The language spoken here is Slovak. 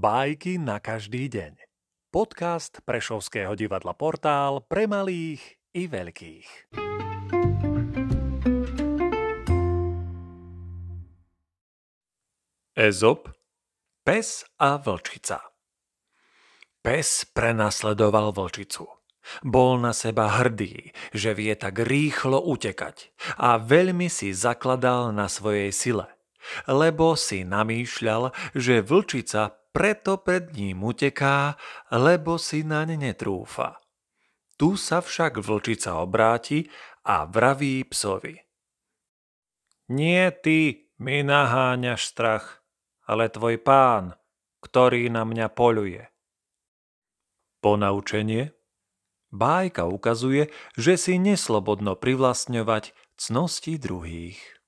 Bajky na každý deň. Podcast Prešovského divadla Portál pre malých i veľkých. Ezop, pes a vlčica Pes prenasledoval vlčicu. Bol na seba hrdý, že vie tak rýchlo utekať a veľmi si zakladal na svojej sile – lebo si namýšľal, že vlčica preto pred ním uteká, lebo si naň netrúfa. Tu sa však vlčica obráti a vraví psovi. Nie ty mi naháňaš strach, ale tvoj pán, ktorý na mňa poluje. Ponaučenie? Bájka ukazuje, že si neslobodno privlastňovať cnosti druhých.